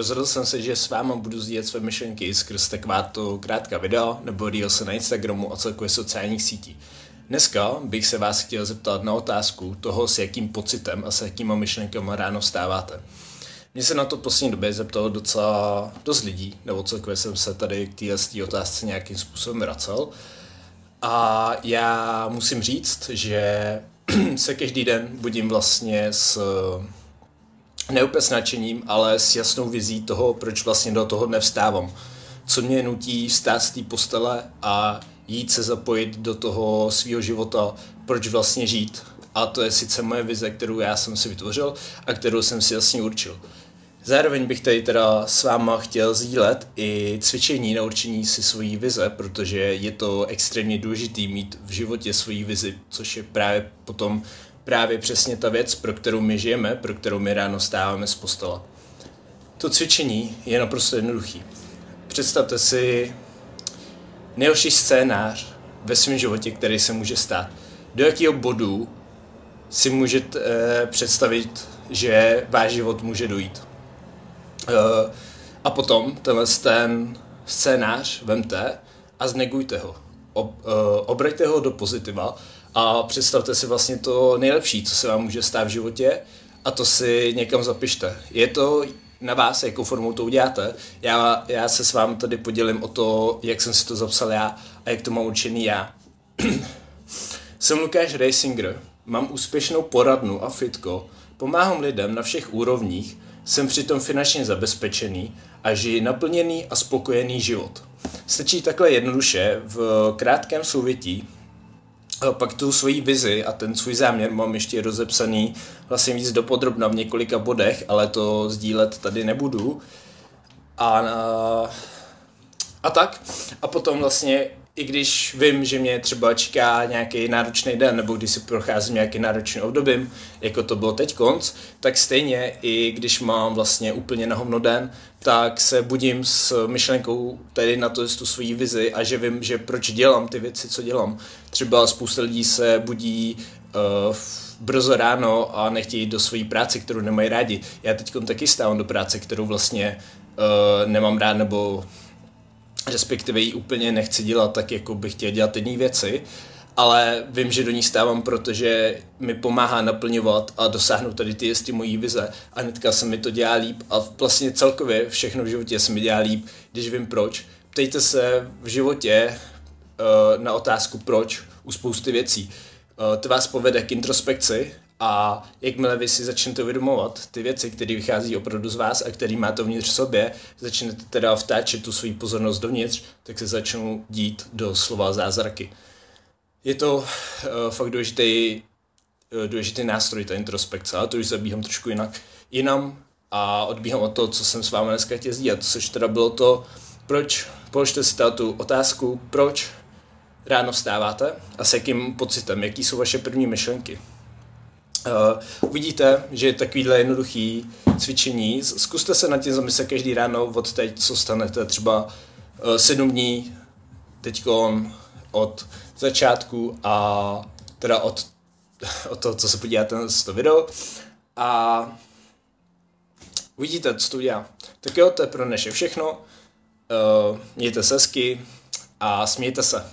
rozhodl jsem se, že s váma budu sdílet své myšlenky skrz takováto krátká video nebo se na Instagramu a celkově sociálních sítí. Dneska bych se vás chtěl zeptat na otázku toho, s jakým pocitem a s jakýma myšlenkami ráno vstáváte. Mně se na to poslední době zeptalo docela dost lidí, nebo celkově jsem se tady k téhle otázce nějakým způsobem vracel. A já musím říct, že se každý den budím vlastně s neúplně s nadšením, ale s jasnou vizí toho, proč vlastně do toho nevstávám. Co mě nutí vstát z té postele a jít se zapojit do toho svého života, proč vlastně žít. A to je sice moje vize, kterou já jsem si vytvořil a kterou jsem si jasně určil. Zároveň bych tady teda s váma chtěl sdílet i cvičení na určení si svojí vize, protože je to extrémně důležitý mít v životě svoji vizi, což je právě potom právě přesně ta věc, pro kterou my žijeme, pro kterou my ráno stáváme z postela. To cvičení je naprosto jednoduchý. Představte si nejhorší scénář ve svém životě, který se může stát. Do jakého bodu si můžete eh, představit, že váš život může dojít. Eh, a potom tenhle ten scénář vemte a znegujte ho. Ob, eh, obraťte ho do pozitiva a představte si vlastně to nejlepší, co se vám může stát v životě a to si někam zapište. Je to na vás, jakou formou to uděláte. Já, já se s vámi tady podělím o to, jak jsem si to zapsal já a jak to mám učený já. jsem Lukáš Racingr, mám úspěšnou poradnu a fitko, pomáhám lidem na všech úrovních, jsem přitom finančně zabezpečený a žiji naplněný a spokojený život. Stačí takhle jednoduše v krátkém souvětí pak tu svoji vizi a ten svůj záměr mám ještě rozepsaný vlastně víc dopodrobna v několika bodech, ale to sdílet tady nebudu. A, a, a tak. A potom vlastně i když vím, že mě třeba čeká nějaký náročný den, nebo když si procházím nějaký náročný obdobím, jako to bylo teď konc, tak stejně i když mám vlastně úplně na hovno den, tak se budím s myšlenkou tady na to tu svoji vizi a že vím, že proč dělám ty věci, co dělám. Třeba spousta lidí se budí uh, brzo ráno a nechtějí do své práce, kterou nemají rádi. Já teď taky stávám do práce, kterou vlastně uh, nemám rád, nebo respektive ji úplně nechci dělat tak, jako bych chtěl dělat jiné věci, ale vím, že do ní stávám, protože mi pomáhá naplňovat a dosáhnout tady ty jestli mojí vize a hnedka se mi to dělá líp a vlastně celkově všechno v životě se mi dělá líp, když vím proč. Ptejte se v životě uh, na otázku proč u spousty věcí. Uh, to vás povede k introspekci a jakmile vy si začnete uvědomovat ty věci, které vychází opravdu z vás a které máte vnitř sobě, začnete teda vtáčet tu svoji pozornost dovnitř, tak se začnou dít do slova zázraky. Je to uh, fakt důležitý, uh, důležitý nástroj, ta introspekce, ale to už zabíhám trošku jinak. Jinam a odbíhám od toho, co jsem s vámi dneska chtěl sdílet, což teda bylo to, proč, položte si tu otázku, proč ráno vstáváte a s jakým pocitem, jaký jsou vaše první myšlenky. Uh, uvidíte, že je takovýhle jednoduchý cvičení. Zkuste se na tím zamyslet každý ráno od teď, co stanete třeba uh, sedm dní teď od začátku a teda od, od toho, co se podíváte na to video a uvidíte, co to udělá. Tak jo, to je pro dnešek všechno. Uh, mějte se hezky a smějte se.